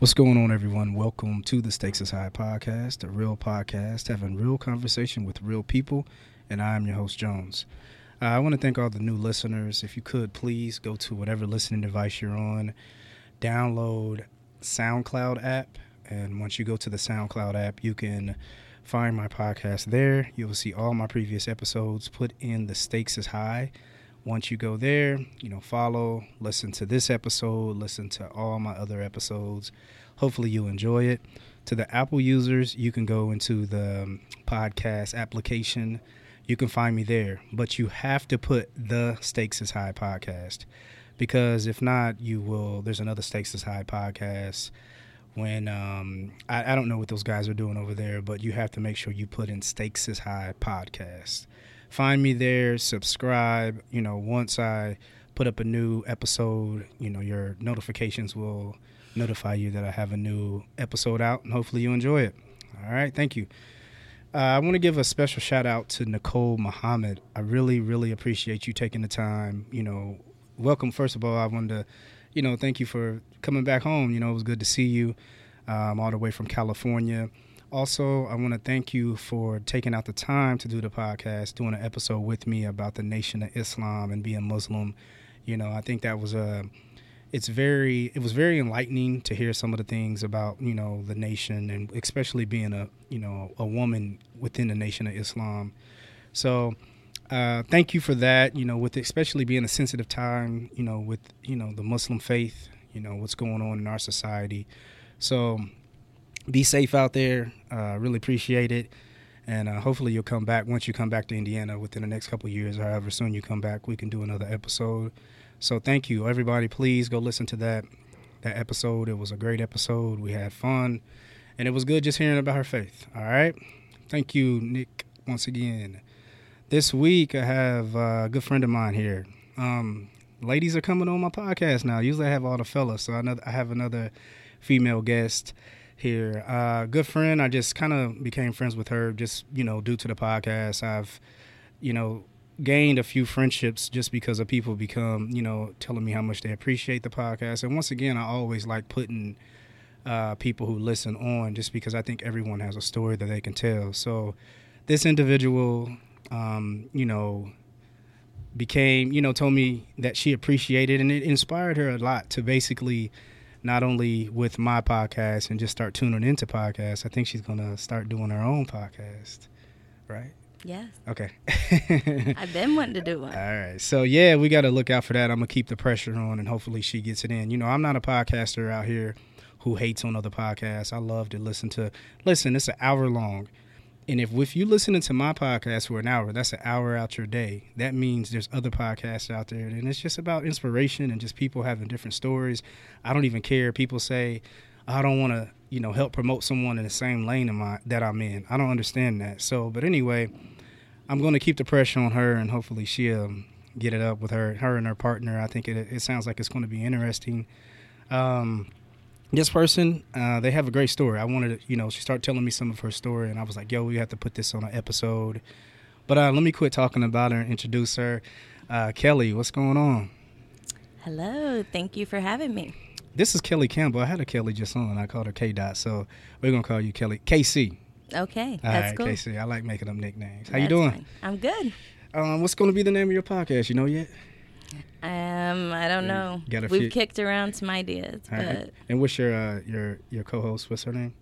What's going on, everyone? Welcome to the Stakes is High podcast, a real podcast having real conversation with real people, and I'm your host, Jones. Uh, I want to thank all the new listeners. If you could, please go to whatever listening device you're on, download SoundCloud app, and once you go to the SoundCloud app, you can find my podcast there. You will see all my previous episodes. Put in the Stakes is High once you go there, you know, follow, listen to this episode, listen to all my other episodes. Hopefully, you'll enjoy it. To the Apple users, you can go into the um, podcast application. You can find me there, but you have to put the Stakes is High podcast because if not, you will. There's another Stakes is High podcast. When um, I, I don't know what those guys are doing over there, but you have to make sure you put in Stakes is High podcast find me there, subscribe. You know, once I put up a new episode, you know, your notifications will notify you that I have a new episode out, and hopefully you enjoy it. All right, thank you. Uh, I want to give a special shout out to Nicole Muhammad. I really, really appreciate you taking the time. You know, welcome. First of all, I wanted to, you know, thank you for coming back home. You know, it was good to see you um, all the way from California. Also, I want to thank you for taking out the time to do the podcast, doing an episode with me about the Nation of Islam and being Muslim. You know, I think that was a it's very it was very enlightening to hear some of the things about you know the nation and especially being a you know a woman within the nation of islam so uh, thank you for that you know with especially being a sensitive time you know with you know the muslim faith you know what's going on in our society so be safe out there. Uh, really appreciate it. And uh, hopefully you'll come back once you come back to Indiana within the next couple years, however soon you come back, we can do another episode. So thank you, everybody. Please go listen to that that episode. It was a great episode. We had fun, and it was good just hearing about her faith. All right, thank you, Nick, once again. This week I have a good friend of mine here. Um, ladies are coming on my podcast now. Usually I have all the fellas, so I, know, I have another female guest here. Uh, good friend. I just kind of became friends with her just, you know, due to the podcast. I've, you know, gained a few friendships just because of people become, you know, telling me how much they appreciate the podcast. And once again, I always like putting uh, people who listen on just because I think everyone has a story that they can tell. So this individual, um, you know, became, you know, told me that she appreciated and it inspired her a lot to basically – not only with my podcast and just start tuning into podcasts. I think she's gonna start doing her own podcast, right? Yes. Okay. I've been wanting to do one. All right. So yeah, we got to look out for that. I'm gonna keep the pressure on, and hopefully she gets it in. You know, I'm not a podcaster out here who hates on other podcasts. I love to listen to. Listen, it's an hour long. And if if you listening to my podcast for an hour, that's an hour out your day. That means there's other podcasts out there, and it's just about inspiration and just people having different stories. I don't even care. People say, I don't want to, you know, help promote someone in the same lane my, that I'm in. I don't understand that. So, but anyway, I'm going to keep the pressure on her, and hopefully she'll get it up with her, her and her partner. I think it, it sounds like it's going to be interesting. Um, this person, uh, they have a great story. I wanted to, you know, she started telling me some of her story, and I was like, yo, we have to put this on an episode. But uh, let me quit talking about her and introduce her. Uh, Kelly, what's going on? Hello. Thank you for having me. This is Kelly Campbell. I had a Kelly just on. I called her K Dot, so we're gonna call you Kelly KC. Okay, All that's right, cool. KC. I like making up nicknames. How That's you doing? fine. I'm good. Um, what's gonna be the name of your podcast? You know yet? Um, I don't know. got a We've few- kicked around some ideas, All but right. And what's your uh, your your co-host? What's her name?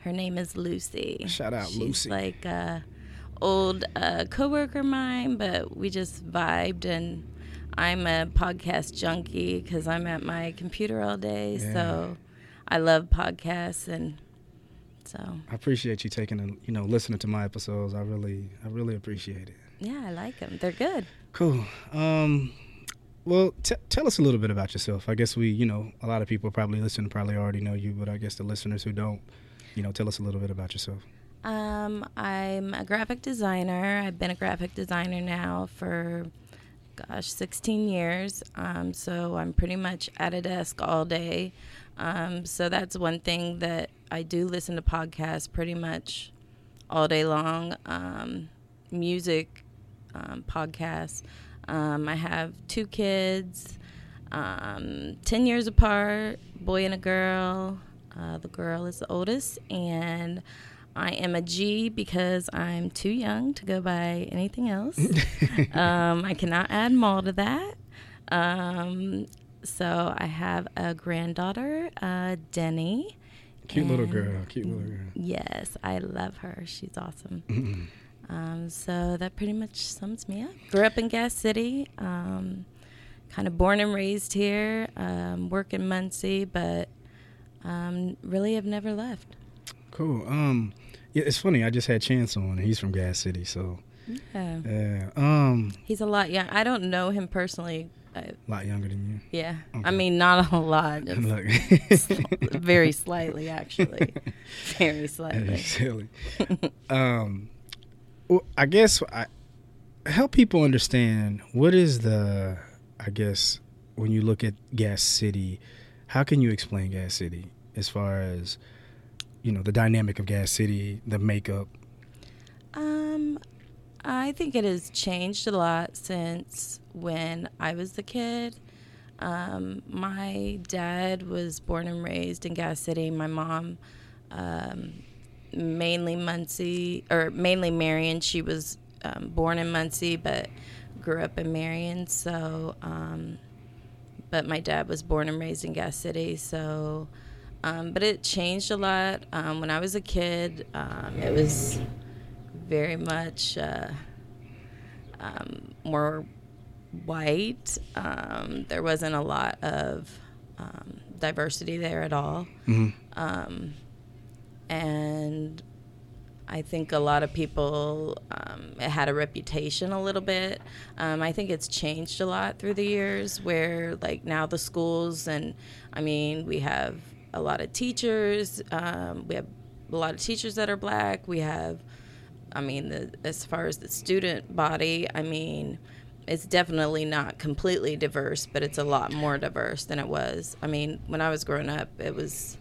her name is Lucy. Shout out, She's Lucy. like a old uh, coworker of mine, but we just vibed and. I'm a podcast junkie because I'm at my computer all day, Yeah. so I love podcasts, and so I appreciate you taking and you know listening to my episodes. I really I really appreciate it. yeah, I like them. They're good. Cool. Um, well, t- tell us a little bit about yourself. I guess we, you know, a lot of people probably listen, probably already know you, but I guess the listeners who don't, you know, tell us a little bit about yourself. Um, I'm a graphic designer. I've been a graphic designer now for, gosh, 16 years. Um, so I'm pretty much at a desk all day. Um, so that's one thing that I do listen to podcasts pretty much all day long. Um, music um, podcasts. Um, I have two kids, um, 10 years apart, boy and a girl. Uh, the girl is the oldest, and I am a G because I'm too young to go by anything else. um, I cannot add Mal to that. Um, so I have a granddaughter, uh, Denny. Cute little girl. Cute little girl. Yes, I love her. She's awesome. Um, so that pretty much sums me up. Grew up in Gas City. Um, kind of born and raised here. Um, work in Muncie, but um, really have never left. Cool. Um, yeah, it's funny. I just had Chance on. He's from Gas City, so Yeah. yeah. Um, He's a lot young. I don't know him personally. Uh, a lot younger than you. yeah. I mean, not a lot. Look, very slightly, actually. Very slightly. um, well, I guess I help people understand what is the. I guess when you look at Gas City, how can you explain Gas City as far as you know the dynamic of Gas City, the makeup? Um, I think it has changed a lot since when I was the kid. Um, my dad was born and raised in Gas City. My mom, um, mainly Muncie, or mainly Marion. She was um, born in Muncie, but grew up in Marion. So, um, but my dad was born and raised in Gas City. So, um, but it changed a lot. Um, when I was a kid, um, it was very much uh, um, more white. Um, there wasn't a lot of um, diversity there at all. hmm Um, and I think a lot of people, um, it had a reputation a little bit. Um, I think it's changed a lot through the years where, like, now the schools, and I mean, we have a lot of teachers, um, we have a lot of teachers that are black. We have, I mean, the, as far as the student body, I mean, it's definitely not completely diverse, but it's a lot more diverse than it was. I mean, when I was growing up, it was,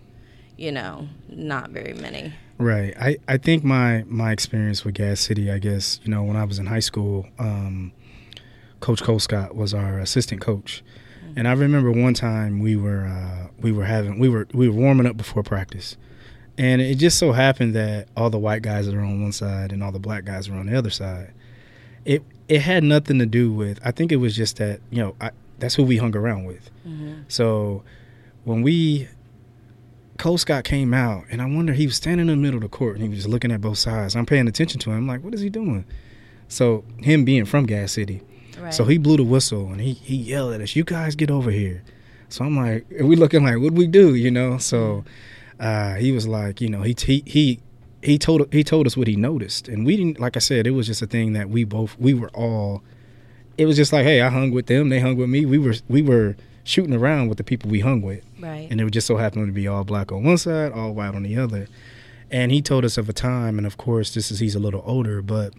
you know, not very many. Right. I, I think my my experience with Gas City, I guess, you know, when I was in high school, um, Coach Colescott was our assistant coach. And I remember one time we were uh, we were having we were we were warming up before practice. And it just so happened that all the white guys are on one side and all the black guys are on the other side. It it had nothing to do with I think it was just that, you know, I, that's who we hung around with. So when we Colescott came out, and I wonder he was standing in the middle of the court and he was just looking at both sides. I'm paying attention to him. I'm like, what is he doing? So him being from Gas City, Right. so he blew the whistle and he he yelled at us, "You guys get over here!" So I'm like, and we looking like, what we do, you know? So uh, he was like, you know, he he he he told he told us what he noticed, and we didn't. Like I said, it was just a thing that we both we were all. It was just like, hey, I hung with them, they hung with me. We were we were shooting around with the people we hung with right. and it would just so happen to be all black on one side, all white on the other. And he told us of a time, and of course, this is he's a little older, but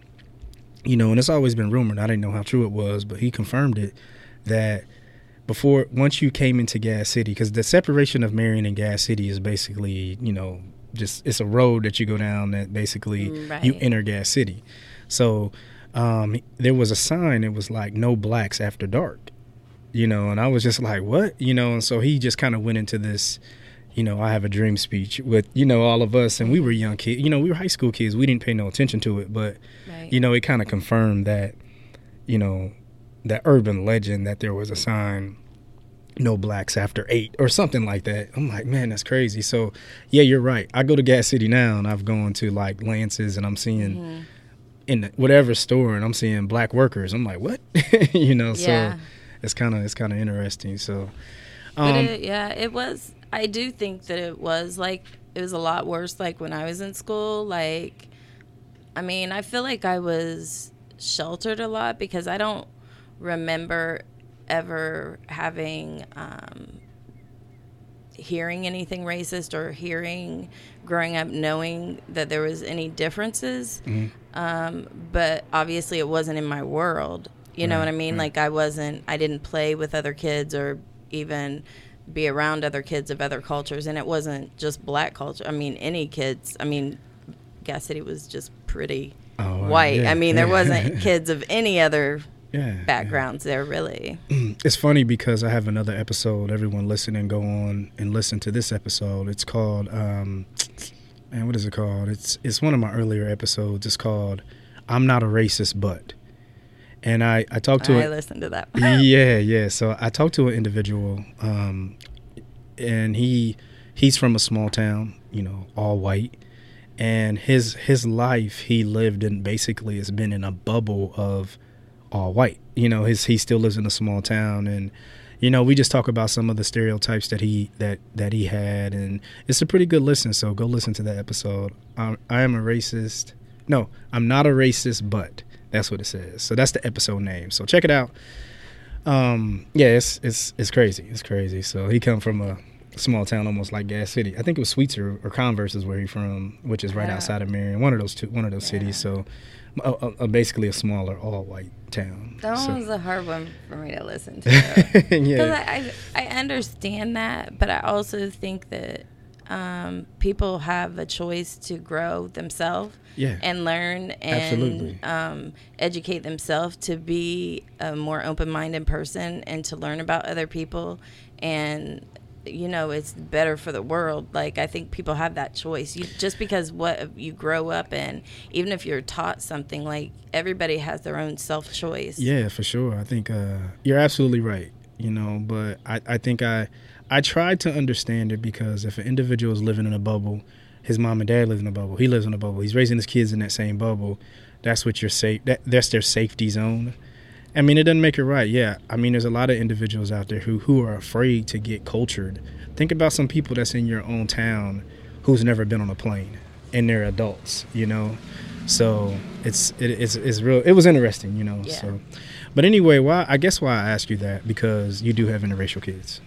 you know, and it's always been rumored. I didn't know how true it was, but he confirmed it that before once you came into Gas City, because the separation of Marion and Gas City is basically, you know, just it's a road that you go down that basically you enter Gas City. So um, there was a sign. It was like no blacks after dark you know, and I was just like, what? You know, and so he just kind of went into this, you know, I have a dream speech with, you know, all of us, and we were young kids, you know, we were high school kids. We didn't pay no attention to it, but, right. you know, it kind of confirmed that, you know, that urban legend that there was a sign, no blacks after eight or something like that. I'm like, man, that's crazy. So, yeah, you're right. I go to Gas City now, and I've gone to like Lance's, and I'm seeing Mhm. in whatever store, and I'm seeing black workers. I'm like, what? you know, Yeah. so it's kind of it's kind of interesting. So, But um, it, yeah, it was. I do think that it was like it was a lot worse. Like when I was in school, like I mean, I feel like I was sheltered a lot because I don't remember ever having um, hearing anything racist or hearing growing up knowing that there was any differences. mhm. Um, but obviously, it wasn't in my world. You know what I mean? right. Like I wasn't. I didn't play with other kids or even be around other kids of other cultures, and it wasn't just black culture. I mean, any kids. I mean, Gas City was just pretty Oh, white. yeah, I mean, there yeah. wasn't kids of any other yeah, backgrounds there really. It's funny because I have another episode. Everyone listen and go on and listen to this episode. It's called, um, man, what is it called? It's it's one of my earlier episodes. It's called "I'm Not a Racist, But." And I I talked to I a- listened to that. yeah, yeah. So I talked to an individual, um, and he he's from a small town, you know, all white, and his his life he lived in basically has been in a bubble of all white. You know, his he still lives in a small town, and you know we just talk about some of the stereotypes that he that that he had, and it's a pretty good listen. So go listen to that episode. I, I am a racist. No, I'm not a racist, but that's what it says. So that's the episode name. So check it out. Um, yeah, it's it's it's crazy. It's crazy. So he come from a small town, almost like Gas City. I think it was Sweetser or Converse is where he from, which is right Yeah. outside of Marion. One of those two, one of those Yeah. cities. So uh, uh, uh, basically a smaller all white town. That So- one was a hard one for me to listen to. Because yeah. I, I, I understand that, but I also think that um, people have a choice to grow themselves Yeah. and learn and um, educate themselves to be a more open minded person and to learn about other people. And, you know, it's better for the world. Like, I think people have that choice. You, just because what you grow up in, even if you're taught something, like, everybody has their own self choice. Yeah, for sure. I think uh, you're absolutely right. You know, but I, I think I I tried to understand it because if an individual is living in a bubble, his mom and dad live in a bubble. He lives in a bubble. He's raising his kids in that same bubble. That's what you're safe. That, that's their safety zone. I mean, it doesn't make it right. Yeah. I mean, there's a lot of individuals out there who who are afraid to get cultured. Think about some people that's in your own town who's never been on a plane and they're adults. You know, so it's it, it's it's real. It was interesting. You know. Yeah. So, but anyway, why I guess why I ask you that because you do have interracial kids.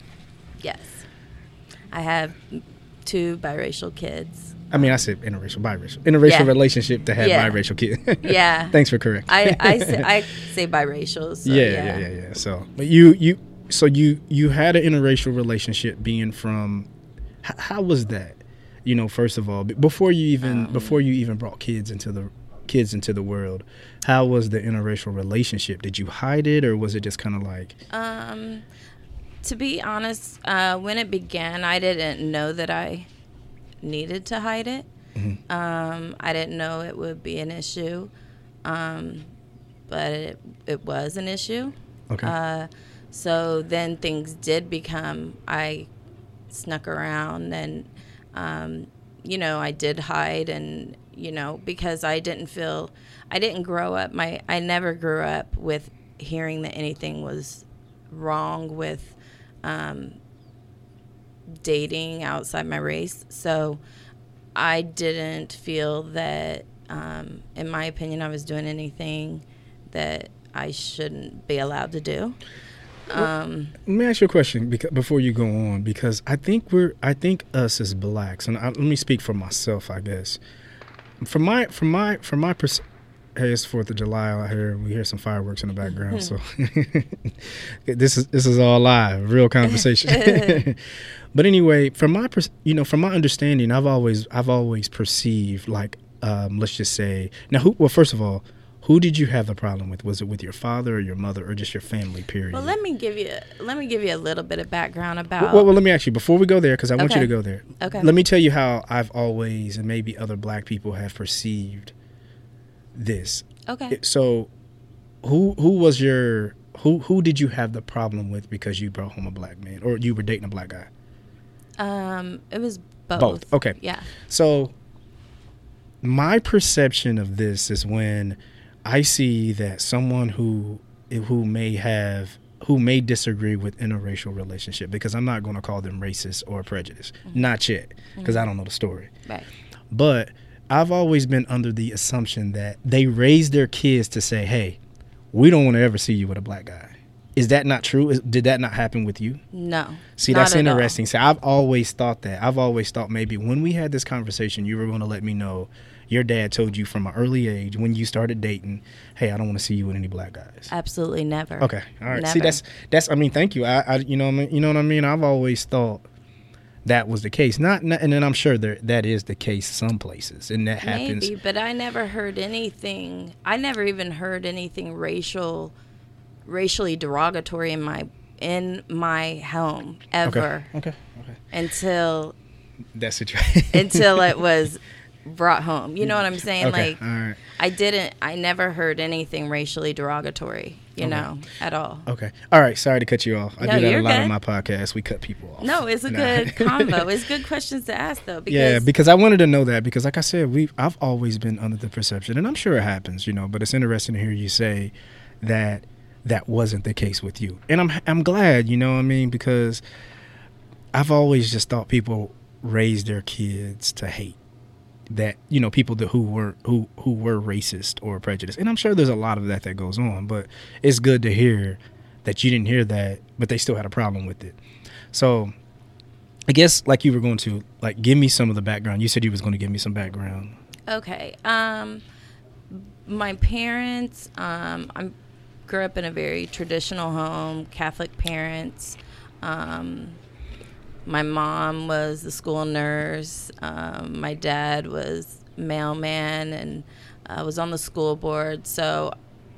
Yes. I have two biracial kids. I mean, I said interracial, biracial, interracial Yeah. relationship to have Yeah. biracial kids. Yeah. Thanks for correcting. I, I, say, I say biracial. So yeah, yeah, yeah, yeah, yeah. So, but you, you, so you, you had an interracial relationship being from. H- how was that? You know, first of all, before you even Um, before you even brought kids into the kids into the world, how was the interracial relationship? Did you hide it, or was it just kind of like? Um, to be honest, uh, when it began, I didn't know that I needed to hide it. Mhm. Um, I didn't know it would be an issue, um, but it, it was an issue. Okay. Uh, so then things did become, I snuck around and, um, you know, I did hide and, you know, because I didn't feel, I didn't grow up, my, I never grew up with hearing that anything was wrong with um, dating outside my race. So I didn't feel that, um, in my opinion, I was doing anything that I shouldn't be allowed to do. Um, Let me ask you a question because, before you go on, because I think we're, I think us as blacks, and I, let me speak for myself, I guess. From my, from my, from my pers- hey, it's Fourth of July out here. We hear some fireworks in the background, so this is this is all live, real conversation. but anyway, from my, you know, from my understanding, I've always, I've always perceived like, um, let's just say, now, who? Well, first of all. Who did you have the problem with? Was it with your father or your mother or just your family? Period. well, let me give you let me give you a little bit of background about. Well, well, let me ask you before we go there, because I want you to go there. Okay. Let me tell you how I've always, and maybe other black people have perceived this. okay. So, who who was your who who did you have the problem with because you brought home a black man or you were dating a black guy? Um, it was both. Both. Okay. Yeah. So, my perception of this is when I see that someone who who may have who may disagree with interracial relationship because I'm not going to call them racist or prejudiced, not yet, because I don't know the story. Right. But I've always been under the assumption that they raise their kids to say, "Hey, we don't want to ever see you with a black guy." Is that not true? Is, did that not happen with you? No. See, that's at all. interesting. See, I've always thought that. I've always thought maybe when we had this conversation, you were going to let me know your dad told you from an early age when you started dating, "Hey, I don't want to see you with any black guys." Absolutely never. Okay, all right. See, that's that's. I mean, thank you. I, I you know, I mean, you know what I mean. I've always thought that was the case. Not, not and then I'm sure there that is the case some places, and that happens. Maybe, but I never heard anything. I never even heard anything racial racially derogatory in my in my home ever Okay. Okay. until That situation. until it was brought home. You know what I'm saying? okay. Like All right. I didn't I never heard anything racially derogatory, you Okay. know, at all. Okay. All right. Sorry to cut you off. I No, do that a lot good. on my podcast. We cut people off. No, it's a Nah. good combo. It's good questions to ask though because yeah, because I wanted to know that because, like I said, we I've always been under the perception, and I'm sure it happens, you know. But it's interesting to hear you say that that wasn't the case with you, and I'm I'm glad, you know what I mean, because I've always just thought people raise their kids to hate that you know people that who were who who were racist or prejudiced, and I'm sure there's a lot of that that goes on, but it's good to hear that you didn't hear that, but they still had a problem with it. So I guess like you were going to like give me some of the background. You said you was going to give me some background. Okay. Um, my parents. Um, I grew up in a very traditional home, Catholic parents. Um, my mom was the school nurse. Um, my dad was mailman and uh, was on the school board. So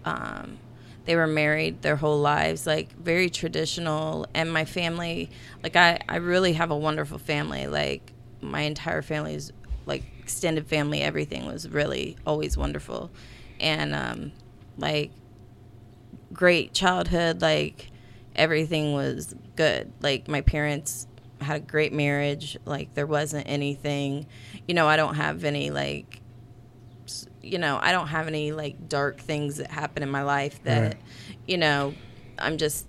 um, they were married their whole lives, like very traditional. And my family, like I, I really have a wonderful family. Like my entire family is like extended family. Everything was really always wonderful, and um, like great childhood. Like everything was good. Like my parents had a great marriage. Like there wasn't anything, you know. I don't have any like, you know, I don't have any like dark things that happen in my life that, Right. you know, I'm just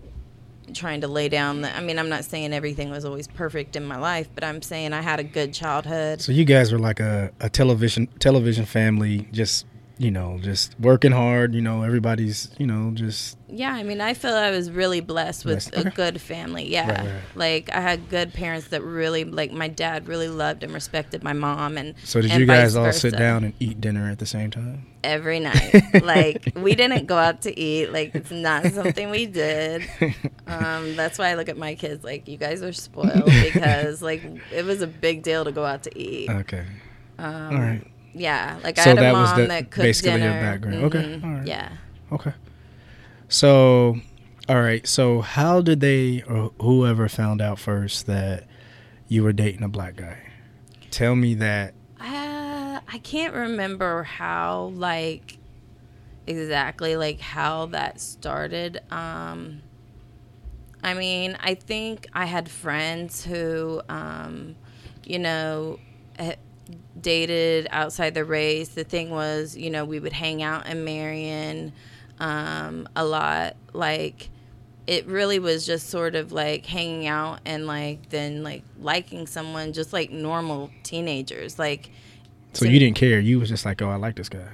trying to lay down the. I mean, I'm not saying everything was always perfect in my life, but I'm saying I had a good childhood. So you guys were like a, a television television family, just you know, just working hard. You know, everybody's you know just Yeah, I mean, I feel I was really blessed with Blessed, a okay. good family. Yeah, Right, right. like I had good parents that really, like my dad, really loved and respected my mom, and so. Did and you guys all sit down and eat dinner at the same time? every night? like we didn't go out to eat. Like it's not something we did. Um, that's why I look at my kids like you guys are spoiled because like it was a big deal to go out to eat. Okay. Um, All right. Yeah, like I had a mom the- that cooked basically dinner. your background. Okay, Mhm. all right. Yeah. Okay. So, all right. So, how did they or whoever found out first that you were dating a black guy? Tell me that. Uh, I can't remember how like exactly like how that started. Um, I mean, I think I had friends who, um, you know, eh, dated outside the race. The thing was, you know, we would hang out in Marion um, a lot. Like, it really was just sort of like hanging out and like then like liking someone just like normal teenagers. Like, So you didn't care. You was just like, oh, I like this guy.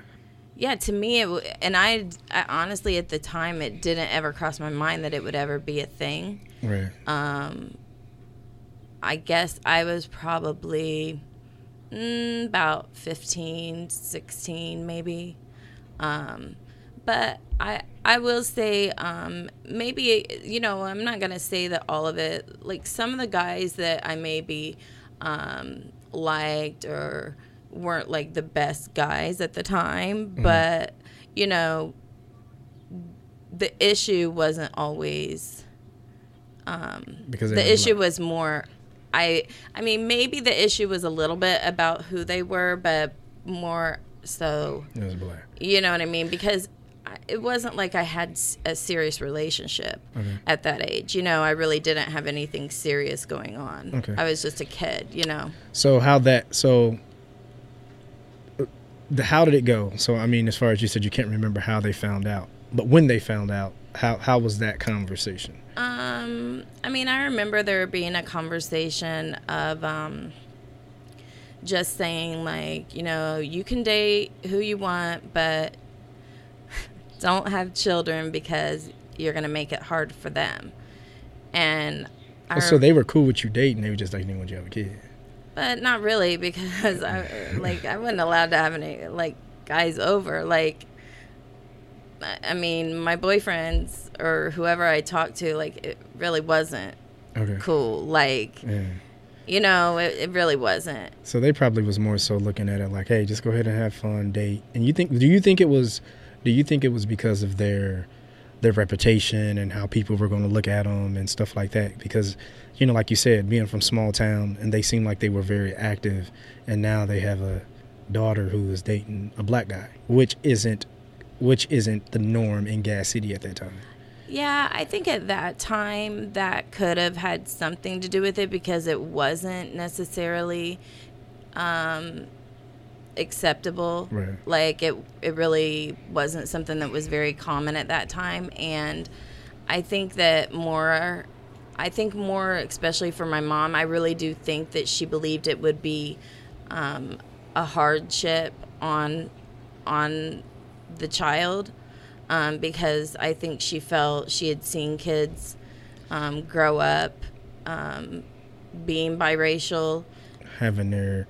yeah, to me, it and I, I honestly at the time it didn't ever cross my mind that it would ever be a thing. Right. Um, I guess I was probably mm, about 15, 16 maybe. Um, but I I will say um, maybe you know I'm not gonna say that all of it like some of the guys that I maybe um, liked or weren't like the best guys at the time, but you know the issue wasn't always um, Because the issue was more i i mean maybe the issue was a little bit about who they were but more so It was black. you know what i mean because I, it wasn't like i had a serious relationship Okay. at that age you know i really didn't have anything serious going on Okay. i was just a kid you know So how that? So. uh, The, how did it go? So I mean, as far as you said, you can't remember how they found out, but when they found out, how how was that conversation? Um, I mean, I remember there being a conversation of um, just saying, like, you know, you can date who you want, but don't have children because you're going to make it hard for them. And I Oh, so they were cool with you dating. They were just like, they want you to have a kid. but not really because I like I wasn't allowed to have any like guys over. Like, I mean, my boyfriends or whoever I talked to, like, it really wasn't Okay. cool. Like, Yeah. you know, it, it really wasn't. So they probably was more so looking at it like, hey, just go ahead and have fun, date. And you think? Do you think it was? Do you think it was because of their their reputation and how people were going to look at them and stuff like that because you know like you said being from small town and they seem like they were very active and now they have a daughter who is dating a black guy which isn't which isn't the norm in gas city at that time Yeah, I think at that time that could have had something to do with it because it wasn't necessarily um, acceptable. Right. Like it, it really wasn't something that was very common at that time, and I think that more. I think more, especially for my mom, I really do think that she believed it would be um, a hardship on on the child um, because I think she felt she had seen kids um, grow up um, being biracial. having their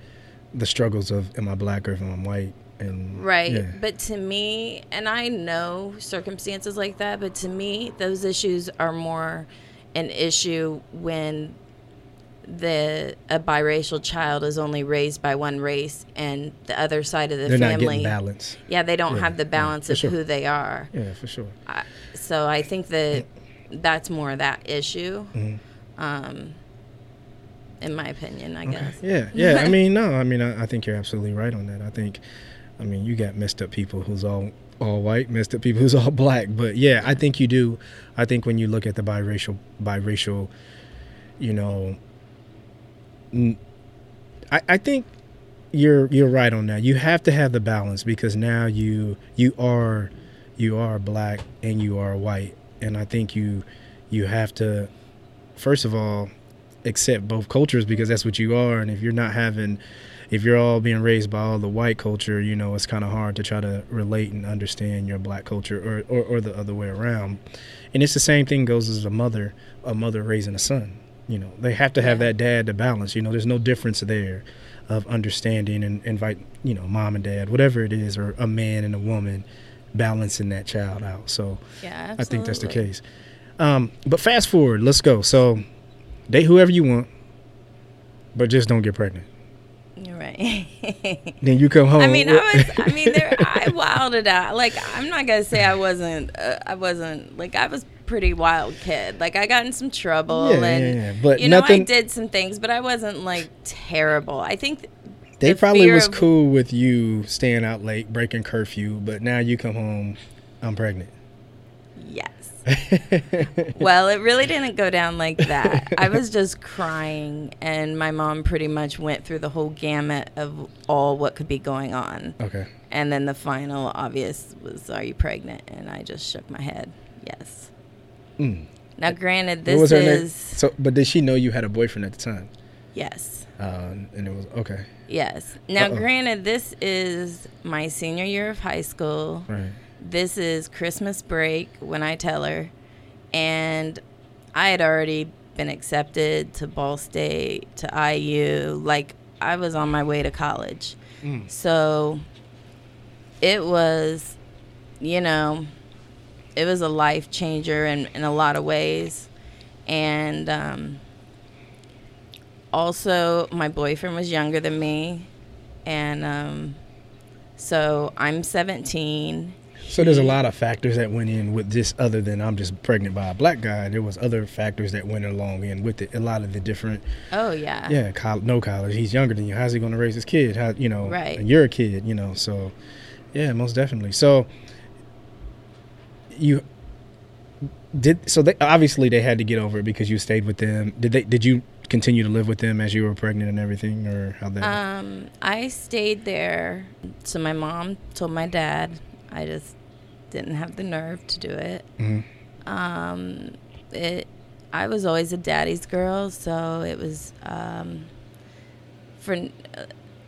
the struggles of am i black or am i white and Right. yeah. But to me, and I know circumstances like that, but to me, those issues are more an issue when the a biracial child is only raised by one race and the other side of the they're family balance yeah they don't Yeah, have the balance for of sure. who they are yeah for sure I, so i think that that's more that issue Mhm. um in my opinion i Okay. guess Yeah, yeah. I mean, no, I mean, I, I think you're absolutely right on that. I think, I mean, you got messed up people who's all all white, messed up people who's all black. But yeah, I think you do. I think when you look at the biracial, biracial, you know, I, I think you're you're right on that. You have to have the balance because now you you are you are black and you are white, and I think you you have to first of all accept both cultures because that's what you are. And if you're not having if you're all being raised by all the white culture you know it's kind of hard to try to relate and understand your black culture or, or, or the other way around. And it's the same thing goes as a mother a mother raising a son you know they have to have that dad to balance you know there's no difference there of understanding and invite you know mom and dad whatever it is or a man and a woman balancing that child out so yeah I think that's the case. Um, but fast forward, let's go. So, date whoever you want, but just don't get pregnant. you're right Then you come home. I mean, I was. I mean, there. I wilded out. Like, I'm not gonna say I wasn't. Uh, I wasn't. Like, I was pretty wild kid. Like, I got in some trouble, Yeah, and yeah, yeah. But you know, I did some things, but I wasn't like terrible. I think th- they the probably was of- cool with you staying out late, breaking curfew, but now you come home, I'm pregnant. yes. Well, it really didn't go down like that. I was just crying, and my mom pretty much went through the whole gamut of all what could be going on. okay. And then the final obvious was, "Are you pregnant?" And I just shook my head. Yes. Mm. Now, granted, What this was her name? is So, but did she know you had a boyfriend at the time? yes, Uh, and it was okay, yes. Now, Uh-oh. granted, this is my senior year of high school. right? This is Christmas break when I tell her, and I had already been accepted to Ball State, to IU. Like I was on my way to college. Mm. So it was, you know, it was a life changer in, in a lot of ways. And um, also, my boyfriend was younger than me. And um, so I'm 17. So there's a lot of factors that went in with this, other than I'm just pregnant by a black guy. There was other factors that went along in with it. A lot of the different Oh, yeah. yeah, no college. He's younger than you. How's he going to raise his kid? How you know? Right. And you're a kid, you know. So, yeah, most definitely. So, you did. So they obviously they had to get over it because you stayed with them. Did they? Did you continue to live with them as you were pregnant and everything, or how that? Um, I stayed there. So my mom told my dad. I just didn't have the nerve to do it. Mhm. Um, it. I was always a daddy's girl, so it was. Um, for uh,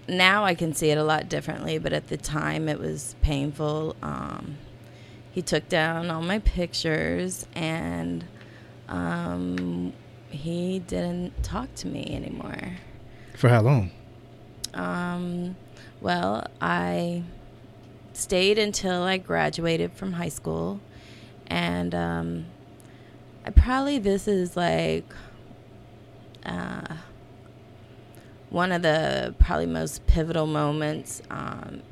now, I can see it a lot differently, but at the time, it was painful. Um, he took down all my pictures, and um, he didn't talk to me anymore. For how long? Um, well, I stayed until I graduated from high school, and um, I probably this is like uh, one of the probably most pivotal moments. Um,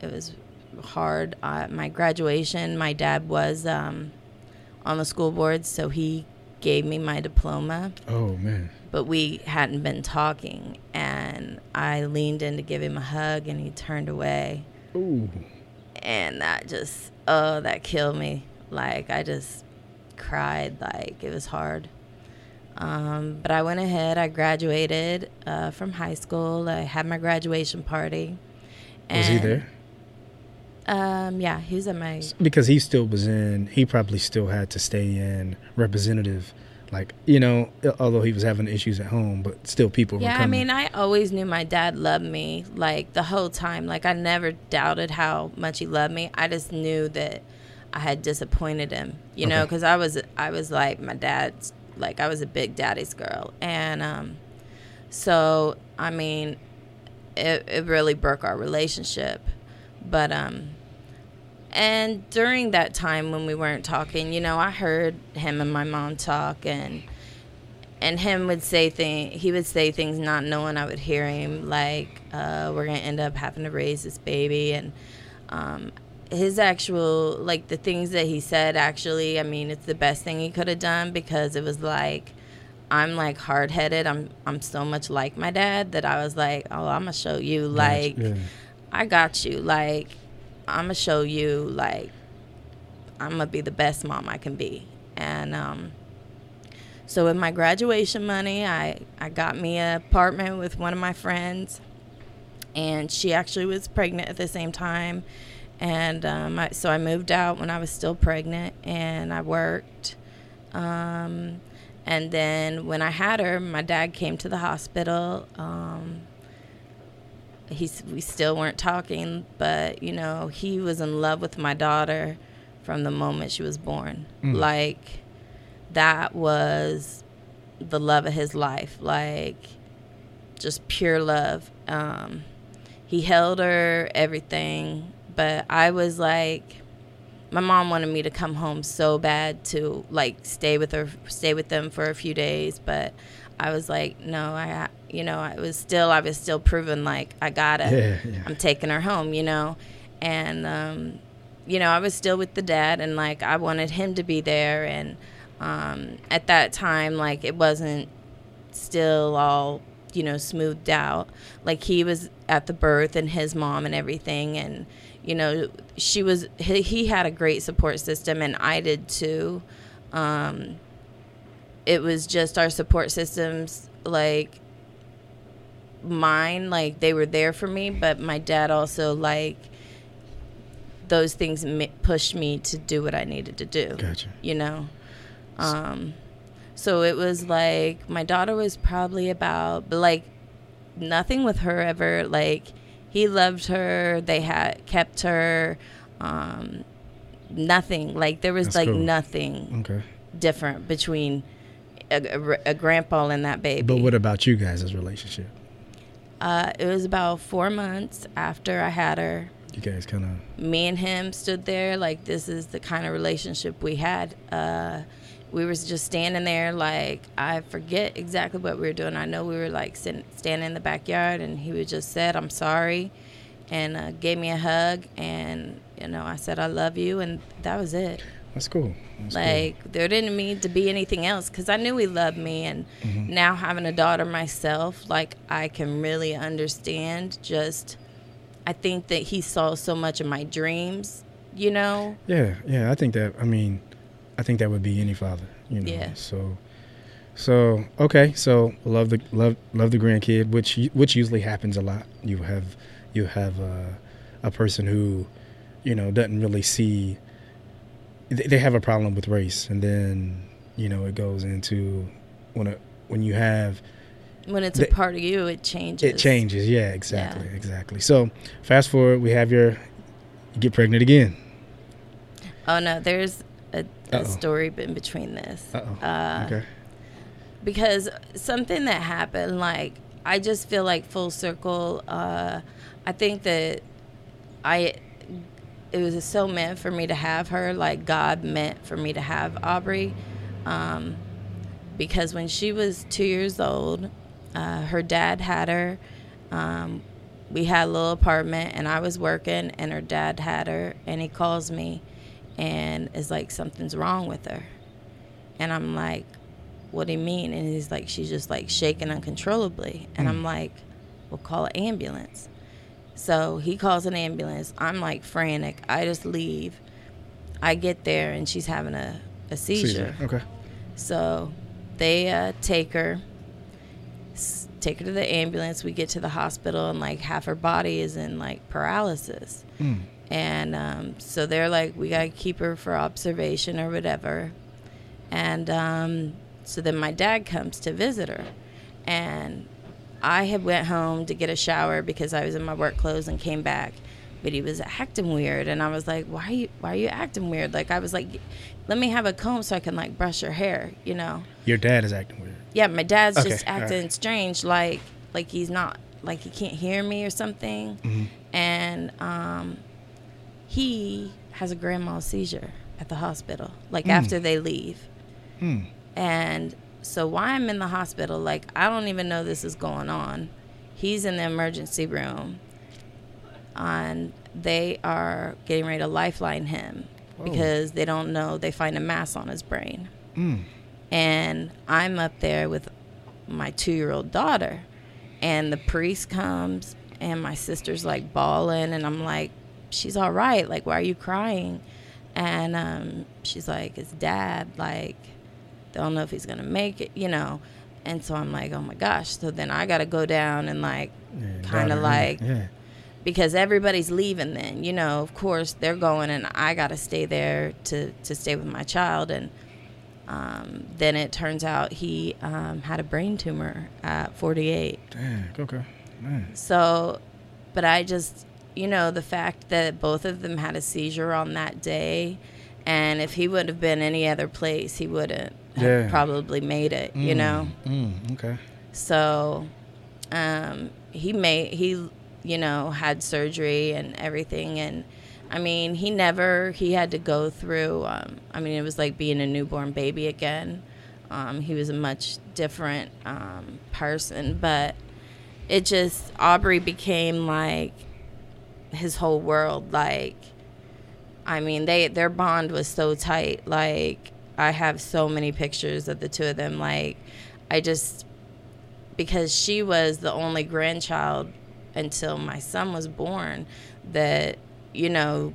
it was hard. Uh, my graduation, my dad was um, on the school board, so he gave me my diploma. Oh man. But we hadn't been talking, and I leaned in to give him a hug, and he turned away. Ooh. And that just, oh, that killed me. Like I just cried. Like it was hard. Um, but I went ahead. I graduated uh, from high school. I had my graduation party. Was he there? Um, yeah, he was at my. Because he still was in. He probably still had to stay in representative. Like you know, although he was having issues at home, but still people. Yeah, I mean, I always knew my dad loved me. Like the whole time, like I never doubted how much he loved me. I just knew that I had disappointed him. You okay. know, because I was I was like my dad's like I was a big daddy's girl, and um, so I mean, it it really broke our relationship, but um, and during that time when we weren't talking, you know, I heard him and my mom talk, and and him would say things. He would say things not knowing I would hear him, like uh, we're gonna end up having to raise this baby, and um, his actual like the things that he said actually i mean it's the best thing he could have done because it was like i'm like hard-headed i'm i'm so much like my dad that i was like oh i'm gonna show you like yeah. i got you like i'm gonna show you like i'm gonna be the best mom i can be and um so with my graduation money i i got me an apartment with one of my friends and she actually was pregnant at the same time and um, I, so I moved out when I was still pregnant, and I worked. Um, and then when I had her, my dad came to the hospital. Um, he's we still weren't talking, but you know he was in love with my daughter from the moment she was born. Mm. Like that was the love of his life. Like just pure love. Um, he held her, everything but I was like my mom wanted me to come home so bad to like stay with her stay with them for a few days but i was like no i you know i was still i was still proving like i gotta yeah, yeah. i'm taking her home you know and um, you know i was still with the dad and like i wanted him to be there and um, at that time like it wasn't still all you know smoothed out like he was at the birth and his mom and everything and you know, she was he, he had a great support system, and I did too. Um, it was just our support systems, like mine, like they were there for me, but my dad also like those things pushed me to do what I needed to do. Gotcha. You know, um, so it was like my daughter was probably about, but like nothing with her ever like he loved her. They had kept her. Um, nothing like there was That's like cool. nothing okay. different between a, a, a, grandpa and that baby. But what about you guys' relationship? Uh, it was about four months after I had her. You guys kind of. Me and him stood there like this is the kind of relationship we had. Uh, we were just standing there like I forget exactly what we were doing. I know we were like sitting, standing in the backyard, and he would just said, "I'm sorry," and uh, gave me a hug, and you know I said, "I love you," and that was it. That's cool. That's like cool. there didn't need to be anything else because I knew he loved me, and mm-hmm. now having a daughter myself, like I can really understand. Just I think that he saw so much of my dreams. You know. Yeah, yeah. I think that. I mean I think that would be any father, you know. Yeah. So, so okay, so love the love love the grandkid, which which usually happens a lot. You have you have a, a person who, you know, doesn't really see. They have a problem with race, and then you know it goes into when it, when you have when it's the, a part of you, it changes. It changes, yeah, exactly, yeah. exactly. So fast forward, we have your you get pregnant again. Oh no, there's a, a story in between this. Uh, okay. Because something that happened, like I just feel like full circle. Uh, I think that I it was so meant for me to have her. Like God meant for me to have Aubrey. Um, because when she was two years old, uh, her dad had her. Um, we had a little apartment, and I was working, and her dad had her, and he calls me and is like something's wrong with her And I'm like, what do you mean? And he's like, she's just like shaking uncontrollably. And Mm. I'm like, well, call an ambulance. So he calls an ambulance. I'm like frantic. I just leave. I get there and she's having a, a seizure. Okay. So they uh, take her, s- take her to the ambulance. We get to the hospital and like half her body is in like paralysis. Mm. And um, so they're like, we got to keep her for observation or whatever. And um, so then my dad comes to visit her. And I had went home to get a shower because I was in my work clothes and came back. But he was acting weird, and I was like, "Why are you? Why are you acting weird?" Like I was like, "Let me have a comb so I can like brush your hair," you know. Your dad is acting weird. Yeah, my dad's Okay, just all right. acting strange, like like he's not like he can't hear me or something. Mhm. And um, he has a grand mal seizure at the hospital, like Mm. after they leave. Mm. And so while I'm in the hospital, like I don't even know this is going on. He's in the emergency room, and they are getting ready to lifeline him Whoa. because they don't know. They find a mass on his brain Mm. and I'm up there with my two year old daughter, and the priest comes, and my sister's like bawling, and I'm like, she's all right. Like, why are you crying? And um, she's like, it's dad. Like, don't know if he's gonna make it, you know. And so I'm like, oh my gosh. So then I gotta go down and like Yeah, Kinda like- Yeah. because everybody's leaving then you know of course they're going and i got to stay there to, to stay with my child and um, then it turns out he um, had a brain tumor at 48 Dang. Okay. Man. so but i just you know the fact that both of them had a seizure on that day and if he would have been any other place he wouldn't Yeah. probably made it you Mm. know Mm. Okay. so um, he made he you know had surgery and everything and I mean he never he had to go through um, I mean it was like being a newborn baby again. Um, he was a much different um, person, but it just Aubrey became like his whole world. Like I mean they their bond was so tight. Like I have so many pictures of the two of them. Like I just because she was the only grandchild until my son was born that you know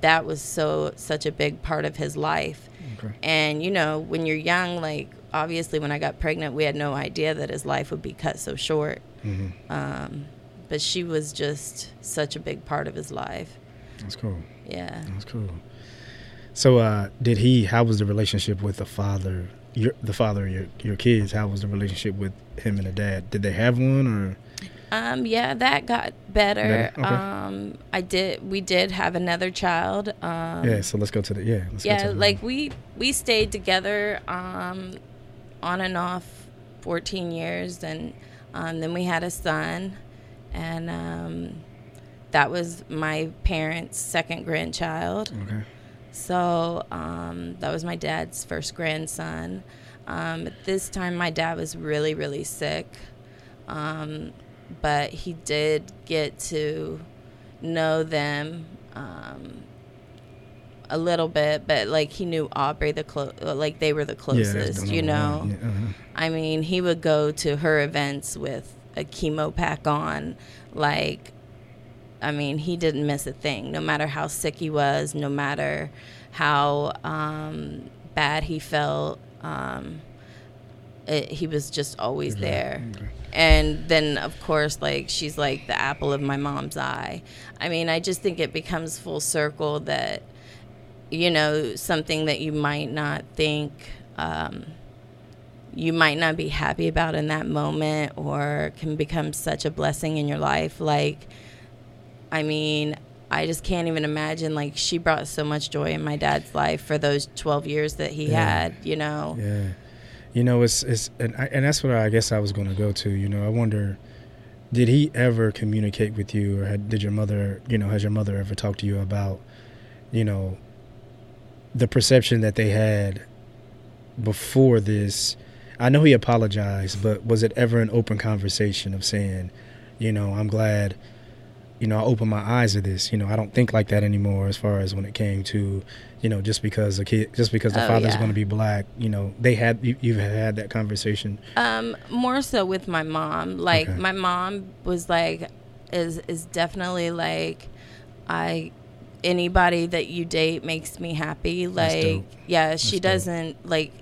that was so such a big part of his life Okay. and you know when you're young like obviously when i got pregnant we had no idea that his life would be cut so short hmm um, but she was just such a big part of his life That's cool. yeah That's cool. So, uh, did he? How was the relationship with the father? Your the father of your your kids. How was the relationship with him and the dad? Did they have one or? Um, yeah, that got better. Better? Okay. Um, I did. We did have another child. Um, yeah. So let's go to the yeah. Let's go yeah, to the, like we we stayed together um, on and off 14 years, and um, then we had a son, and um, that was my parents' second grandchild. Okay. So um, that was my dad's first grandson. Um, at this time, my dad was really, really sick. Um, but he did get to know them um, a little bit, but like he knew Aubrey the clo- like they were the closest, the you know. Yeah, uh-huh. I mean, he would go to her events with a chemo pack on. Like, I mean, he didn't miss a thing, no matter how sick he was, no matter how um, bad he felt. Um, it, he was just always Okay, there. okay. And then, of course, like, she's like the apple of my mom's eye. I mean, I just think it becomes full circle that, you know, something that you might not think. Um, you might not be happy about in that moment or can become such a blessing in your life like i mean i just can't even imagine like she brought so much joy in my dad's life for those 12 years that he Yeah. had you know Yeah, you know, it's it's and I, and that's what I guess I was going to go to. You know, I wonder, did he ever communicate with you, or had, did your mother, you know, has your mother ever talked to you about, you know, the perception that they had before this? I know he apologized, but was it ever an open conversation of saying, you know, I'm glad you know, I opened my eyes to this. You know, I don't think like that anymore as far as when it came to, you know, just because a kid, just because the Oh, father's yeah. going to be black, you know, they had, you, you've had that conversation. Um, more so with my mom. Like Okay. my mom was like, is is definitely like, I anybody that you date makes me happy. Like yeah, she dope. doesn't like,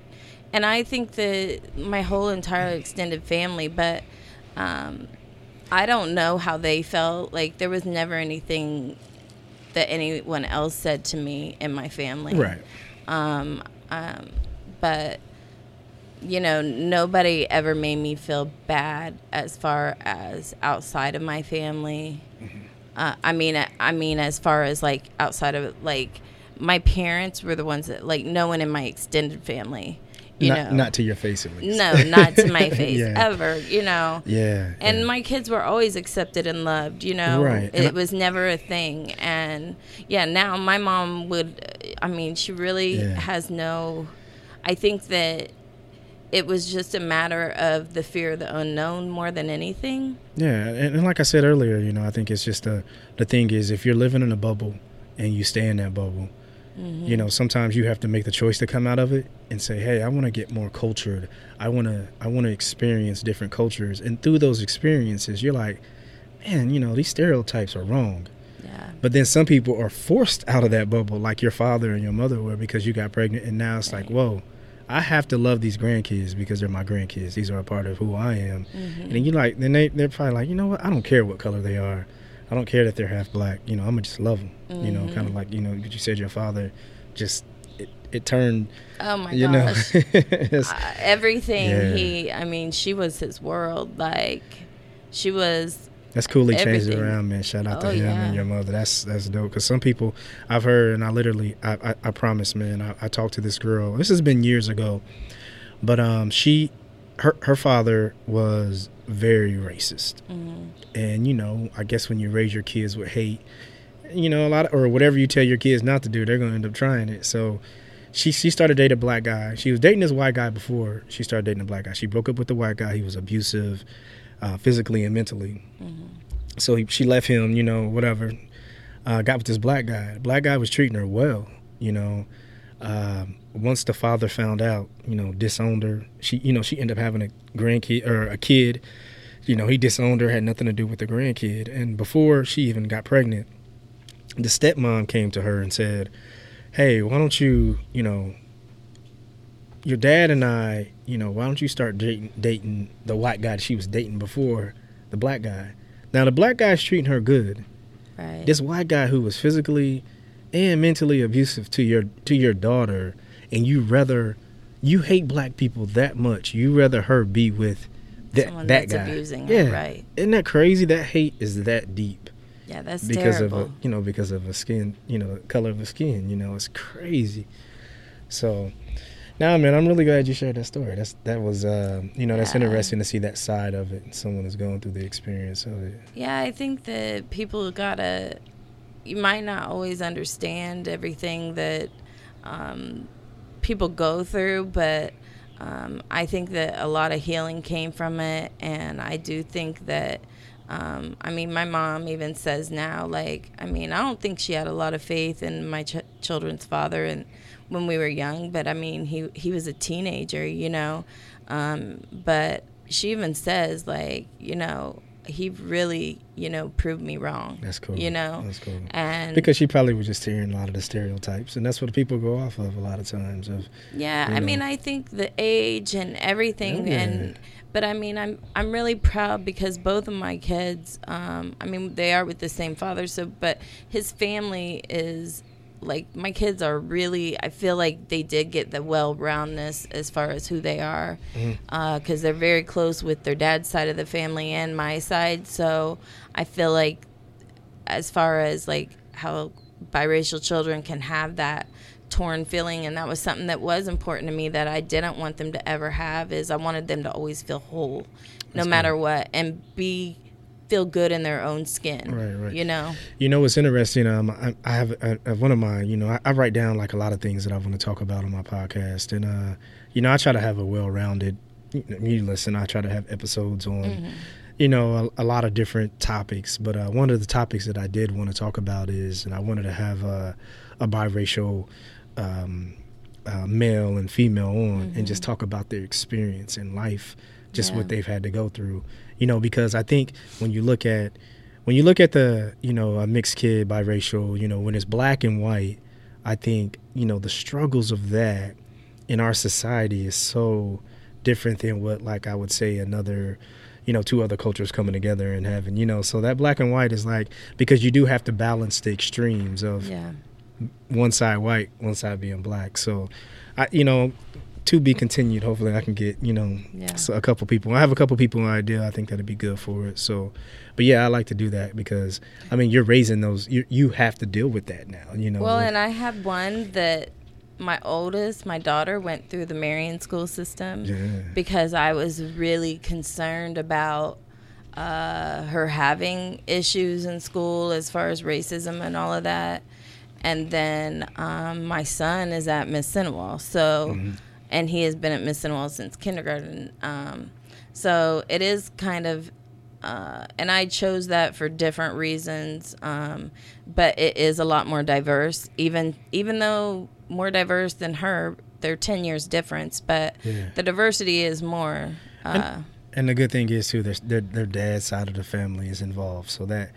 and I think that my whole entire extended family, but um, I don't know how they felt. Like there was never anything that anyone else said to me in my family Right. um, um, but you know nobody ever made me feel bad as far as outside of my family uh, i mean i mean as far as like outside of like my parents were the ones that like no one in my extended family you not, know not to your face at least. no not to my face Yeah. ever you know Yeah. and yeah. my kids were always accepted and loved you know Right. It was never a thing and yeah now my mom would i mean she really Yeah. has no i think that it was just a matter of the fear of the unknown more than anything Yeah, and, and like I said earlier, you know, I think it's just the the thing is if you're living in a bubble and you stay in that bubble, Mm-hmm. you know, sometimes you have to make the choice to come out of it and say, "Hey, I want to get more cultured. I want to I want to experience different cultures." And through those experiences, you're like, "Man, you know, these stereotypes are wrong." yeah But then some people are forced out of that bubble, like your father and your mother were, because you got pregnant, and now it's like, whoa, I have to love these grandkids because they're my grandkids. These are a part of who I am. Mm-hmm. And then you like, then they they're probably like, you know what? I don't care what color they are. I don't care that they're half black. You know, I'm gonna just love them. You know, Mm-hmm. kind of like you know, you said your father, just it, it turned. oh my you know, gosh it's- uh, everything Yeah. he i mean she was his world like she was That's cool. He changed it around, man. Shout out to Oh, him yeah. and your mother. That's that's dope. Because some people I've heard, and I literally, I, I, I promise, man. I, I talked to this girl. This has been years ago, but um, she, her her father was very racist, mm, and you know, I guess when you raise your kids with hate, you know, a lot of, or whatever you tell your kids not to do, they're gonna end up trying it. So. She, she started dating a black guy. She was dating this white guy before she started dating a black guy. She broke up with the white guy. He was abusive, uh, physically and mentally so he, she left him, you know, whatever. Uh, got with this black guy. The black guy was treating her well, you know. Um, once the father found out, you know, disowned her. She, you know, she ended up having a grandkid or a kid. You know, he disowned her, had nothing to do with the grandkid. And before she even got pregnant, the stepmom came to her and said, "Hey, why don't you, you know, your dad and I, you know, why don't you start dating dating the white guy she was dating before the black guy?" Now the black guy's treating her good. right This white guy who was physically and mentally abusive to your to your daughter, and you rather you hate black people that much. You rather her be with that Someone that that's guy. abusing her, yeah, right. Isn't that crazy? That hate is that deep yeah that's because terrible of a you know because of a skin you know color of the skin. You know it's crazy. So. Now, man, I'm really glad you shared that story. That's that was, uh, you know, that's Yeah. interesting to see that side of it. Someone is going through the experience of it. Yeah, I think that people gotta. You might not always understand everything that um, people go through, but um, I think that a lot of healing came from it, and I do think that. Um, I mean, my mom even says now, like, I mean, I don't think she had a lot of faith in my ch- children's father, and when we were young, but I mean, he he was a teenager, you know. Um, but she even says, like, you know, he really, you know, proved me wrong. That's cool. You know, That's cool. and Because she probably was just hearing a lot of the stereotypes, and that's what people go off of a lot of times. Of Yeah, I mean. I think the age and everything, Yeah. and but I mean, I'm I'm really proud because both of my kids, um, I mean, they are with the same father, so but his family is like my kids are really. I feel like they did get the well-roundness as far as who they are, mm-hmm. uh, because they're very close with their dad's side of the family and my side. So I feel like as far as like how biracial children can have that torn feeling and that was something that was important to me that I didn't want them to ever have is I wanted them to always feel whole no That's matter good. what and be feel good in their own skin Right, right. you know You know what's interesting? Um, I, I have uh uh one of my, you know, I, I write down like a lot of things that I want to talk about on my podcast, and uh, you know, I try to have a well-rounded. You, know, you listen, I try to have episodes on you know, a, a, lot of different topics. But uh, one of the topics that I did want to talk about is, and I wanted to have a, a biracial um, uh, male and female on mm-hmm. and just mm-hmm. talk about their experience in life, just yeah. what they've had to go through. You know, because I think when you look at when you look at the you know a mixed kid biracial, you know, when it's black and white, I think you know the struggles of that in our society is so different than what like I would say another you know two other cultures coming together and having you know so that black and white is like because you do have to balance the extremes of yeah. one side white one side being black so i you know to be continued hopefully i can get you know yeah. a couple people i have a couple people in idea i think that'd be good for it so but yeah i like to do that because i mean you're raising those you, you have to deal with that now you know well and i have one that my oldest, my daughter, went through the Marion school system yeah. because I was really concerned about uh, her having issues in school as far as racism and all of that. And then um, my son is at Mississinewa, so mm-hmm. And he has been at Mississinewa since kindergarten. Um, so it is kind of uh, and I chose that for different reasons. Um, but it is a lot more diverse, even even though more diverse than her. They're ten years difference, but yeah. the diversity is more. Uh, and, and, the good thing is too, their, their their dad's side of the family is involved, so that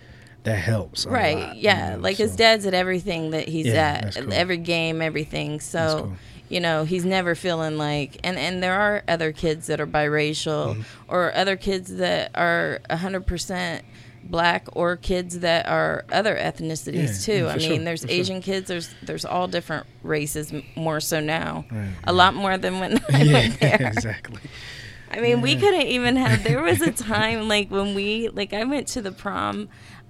that helps. Right? Lot, yeah. You know, like so. his dad's at everything that he's yeah, at, cool. every game, everything. So. Cool. You know, he's never feeling like, and, and there are other kids that are biracial, mm-hmm. or other kids that are hundred percent black or kids that are other ethnicities yeah, too. I mean, sure, there's Asian sure. kids. There's there's all different races more so now. Right, a lot more than when I yeah, went there. Exactly. I mean, yeah. we couldn't even have. There was a time like when we like I went to the prom.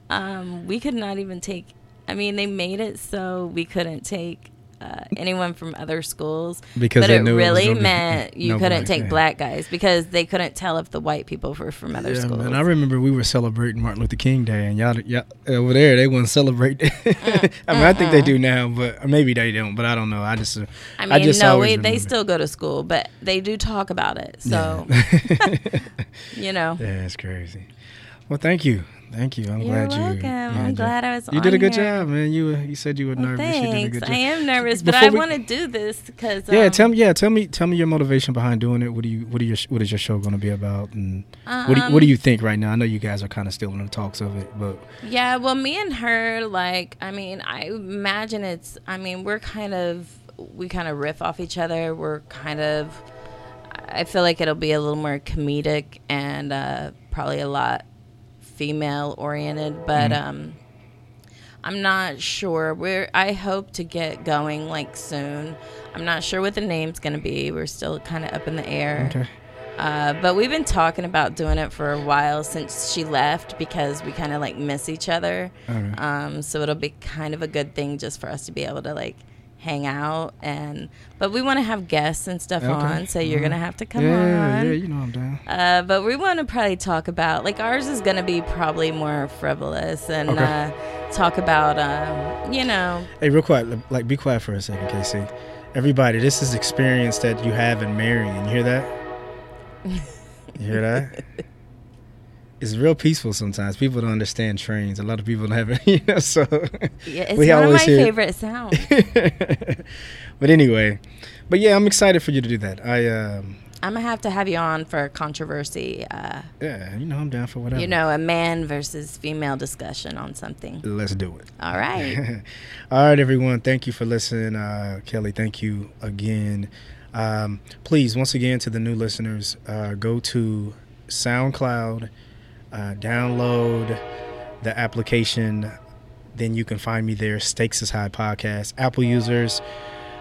Um, we could not even take. I mean, they made it so we couldn't take uh, anyone from other schools because but it really it meant you couldn't black, take black guys because they couldn't tell if the white people were from other yeah, schools. And I remember we were celebrating Martin Luther King Day, and y'all, y'all over there they wouldn't celebrate. mm, I mean, uh-uh. I think they do now, but maybe they don't. But I don't know. I just, uh, I mean, I just no, we, they still go to school, but they do talk about it. So, yeah. you know, yeah, it's crazy. Well, thank you. Thank you. I'm You're glad welcome. you. I'm glad I was. You did a good here. job, man. You you said you were well, nervous. Thanks. You did a good job. I am nervous, but I want to do this because. Um, yeah, tell me. Yeah, tell me. Tell me your motivation behind doing it. What do you? What are your? What is your show going to be about? And um, what do you, What do you think right now? I know you guys are kind of still in the talks of it, but. Yeah, well, me and her, like, I mean, I imagine it's. I mean, we're kind of we kind of riff off each other. We're kind of. I feel like it'll be a little more comedic and uh, probably a lot female oriented, but mm-hmm. um, I'm not sure. We're I hope to get going like soon. I'm not sure what the name's gonna be. We're still kind of up in the air. Okay. Uh, but we've been talking about doing it for a while since she left because we kind of like miss each other. Okay. Um, so it'll be kind of a good thing just for us to be able to like hang out and but we want to have guests and stuff okay. on so you're gonna have to come yeah, on. yeah you know i'm down uh, but we want to probably talk about like ours is gonna be probably more frivolous and okay. uh, talk about um, you know. Hey real quiet like be quiet for a second casey everybody this is experience that you have in Marion you hear that? You hear that it's real peaceful sometimes. People don't understand trains. A lot of people don't haven't, you know. So yeah, it's we one of my hear. favorite sounds. but anyway, but yeah, I'm excited for you to do that. I um, I'm gonna have to have you on for a controversy. Uh, yeah, you know I'm down for whatever. You know, a man versus female discussion on something. Let's do it. All right. All right, everyone. Thank you for listening, uh, Kelly. Thank you again. Um, please, once again, to the new listeners, uh, go to SoundCloud uh, download the application. Then you can find me there, Stakes is High Podcast. Apple users,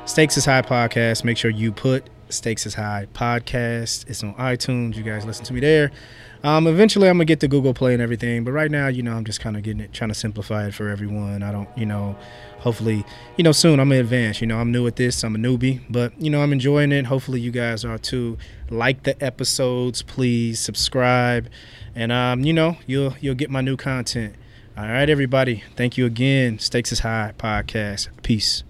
Stakes is High Podcast. Make sure you put Stakes is High Podcast. It's on iTunes. You guys listen to me there. Um, eventually, I'm gonna get to Google Play and everything, but right now, you know, I'm just kind of getting it, trying to simplify it for everyone. I don't, you know, hopefully, you know, soon I'm gonna advance. You know, I'm new at this. I'm a newbie, but you know, I'm enjoying it. Hopefully, you guys are too. Like the episodes, please subscribe and um, you know, you'll you'll get my new content. All right, everybody. Thank you again. Stakes is high podcast. Peace.